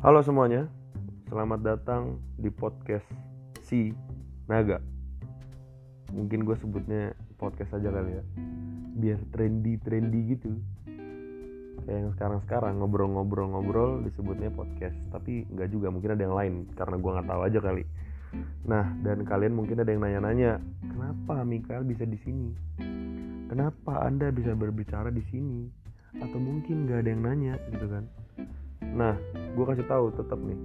Halo semuanya, selamat datang di podcast si Naga. Mungkin gue sebutnya podcast aja kali ya, biar trendy-trendy gitu. Kayak yang sekarang-sekarang ngobrol-ngobrol-ngobrol disebutnya podcast, tapi nggak juga mungkin ada yang lain karena gue nggak tahu aja kali. Nah, dan kalian mungkin ada yang nanya-nanya, kenapa Mikael bisa di sini? Kenapa Anda bisa berbicara di sini? Atau mungkin nggak ada yang nanya gitu kan? Nah, gue kasih tahu tetap nih.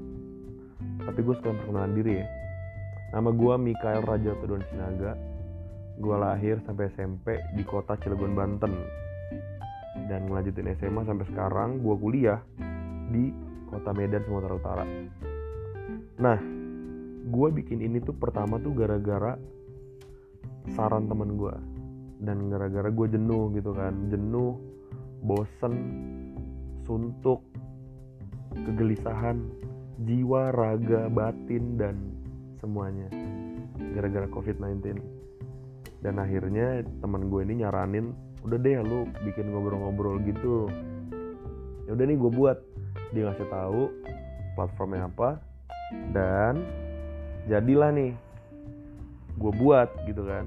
Tapi gue sekalian perkenalan diri ya. Nama gue Mikael Raja Tudon Sinaga. Gue lahir sampai SMP di kota Cilegon, Banten. Dan ngelanjutin SMA sampai sekarang gue kuliah di kota Medan, Sumatera Utara. Nah, gue bikin ini tuh pertama tuh gara-gara saran temen gue. Dan gara-gara gue jenuh gitu kan. Jenuh, bosen, suntuk, kegelisahan jiwa, raga, batin dan semuanya gara-gara COVID-19 dan akhirnya teman gue ini nyaranin udah deh lu bikin ngobrol-ngobrol gitu. Ya udah nih gue buat. Dia ngasih tahu platformnya apa dan jadilah nih gue buat gitu kan.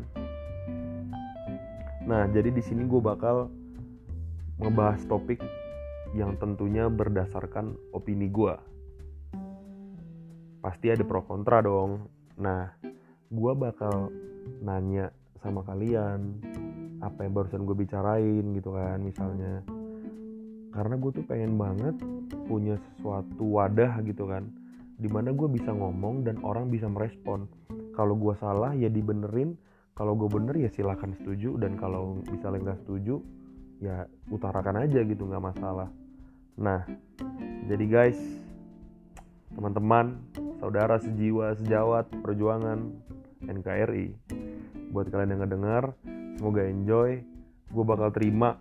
Nah jadi di sini gue bakal ngebahas topik yang tentunya berdasarkan opini gue. Pasti ada pro kontra dong. Nah, gue bakal nanya sama kalian apa yang barusan gue bicarain gitu kan misalnya. Karena gue tuh pengen banget punya sesuatu wadah gitu kan. Di mana gue bisa ngomong dan orang bisa merespon. Kalau gue salah ya dibenerin. Kalau gue bener ya silahkan setuju. Dan kalau misalnya nggak setuju ya utarakan aja gitu nggak masalah. Nah jadi guys teman-teman saudara sejiwa sejawat perjuangan NKRI buat kalian yang ngedengar semoga enjoy. Gue bakal terima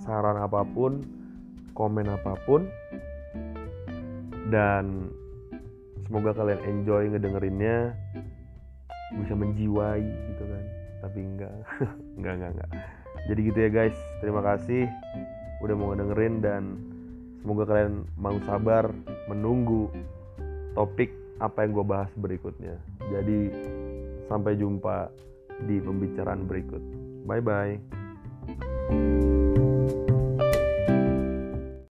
saran apa pun komen apa pun dan semoga kalian enjoy ngedengerinnya bisa menjiwai gitu kan. Tapi enggak enggak enggak enggak jadi gitu ya guys. Terima kasih udah mau ngedengerin dan semoga kalian mau sabar menunggu topik apa yang gue bahas berikutnya. Jadi sampai jumpa di pembicaraan berikut. Bye bye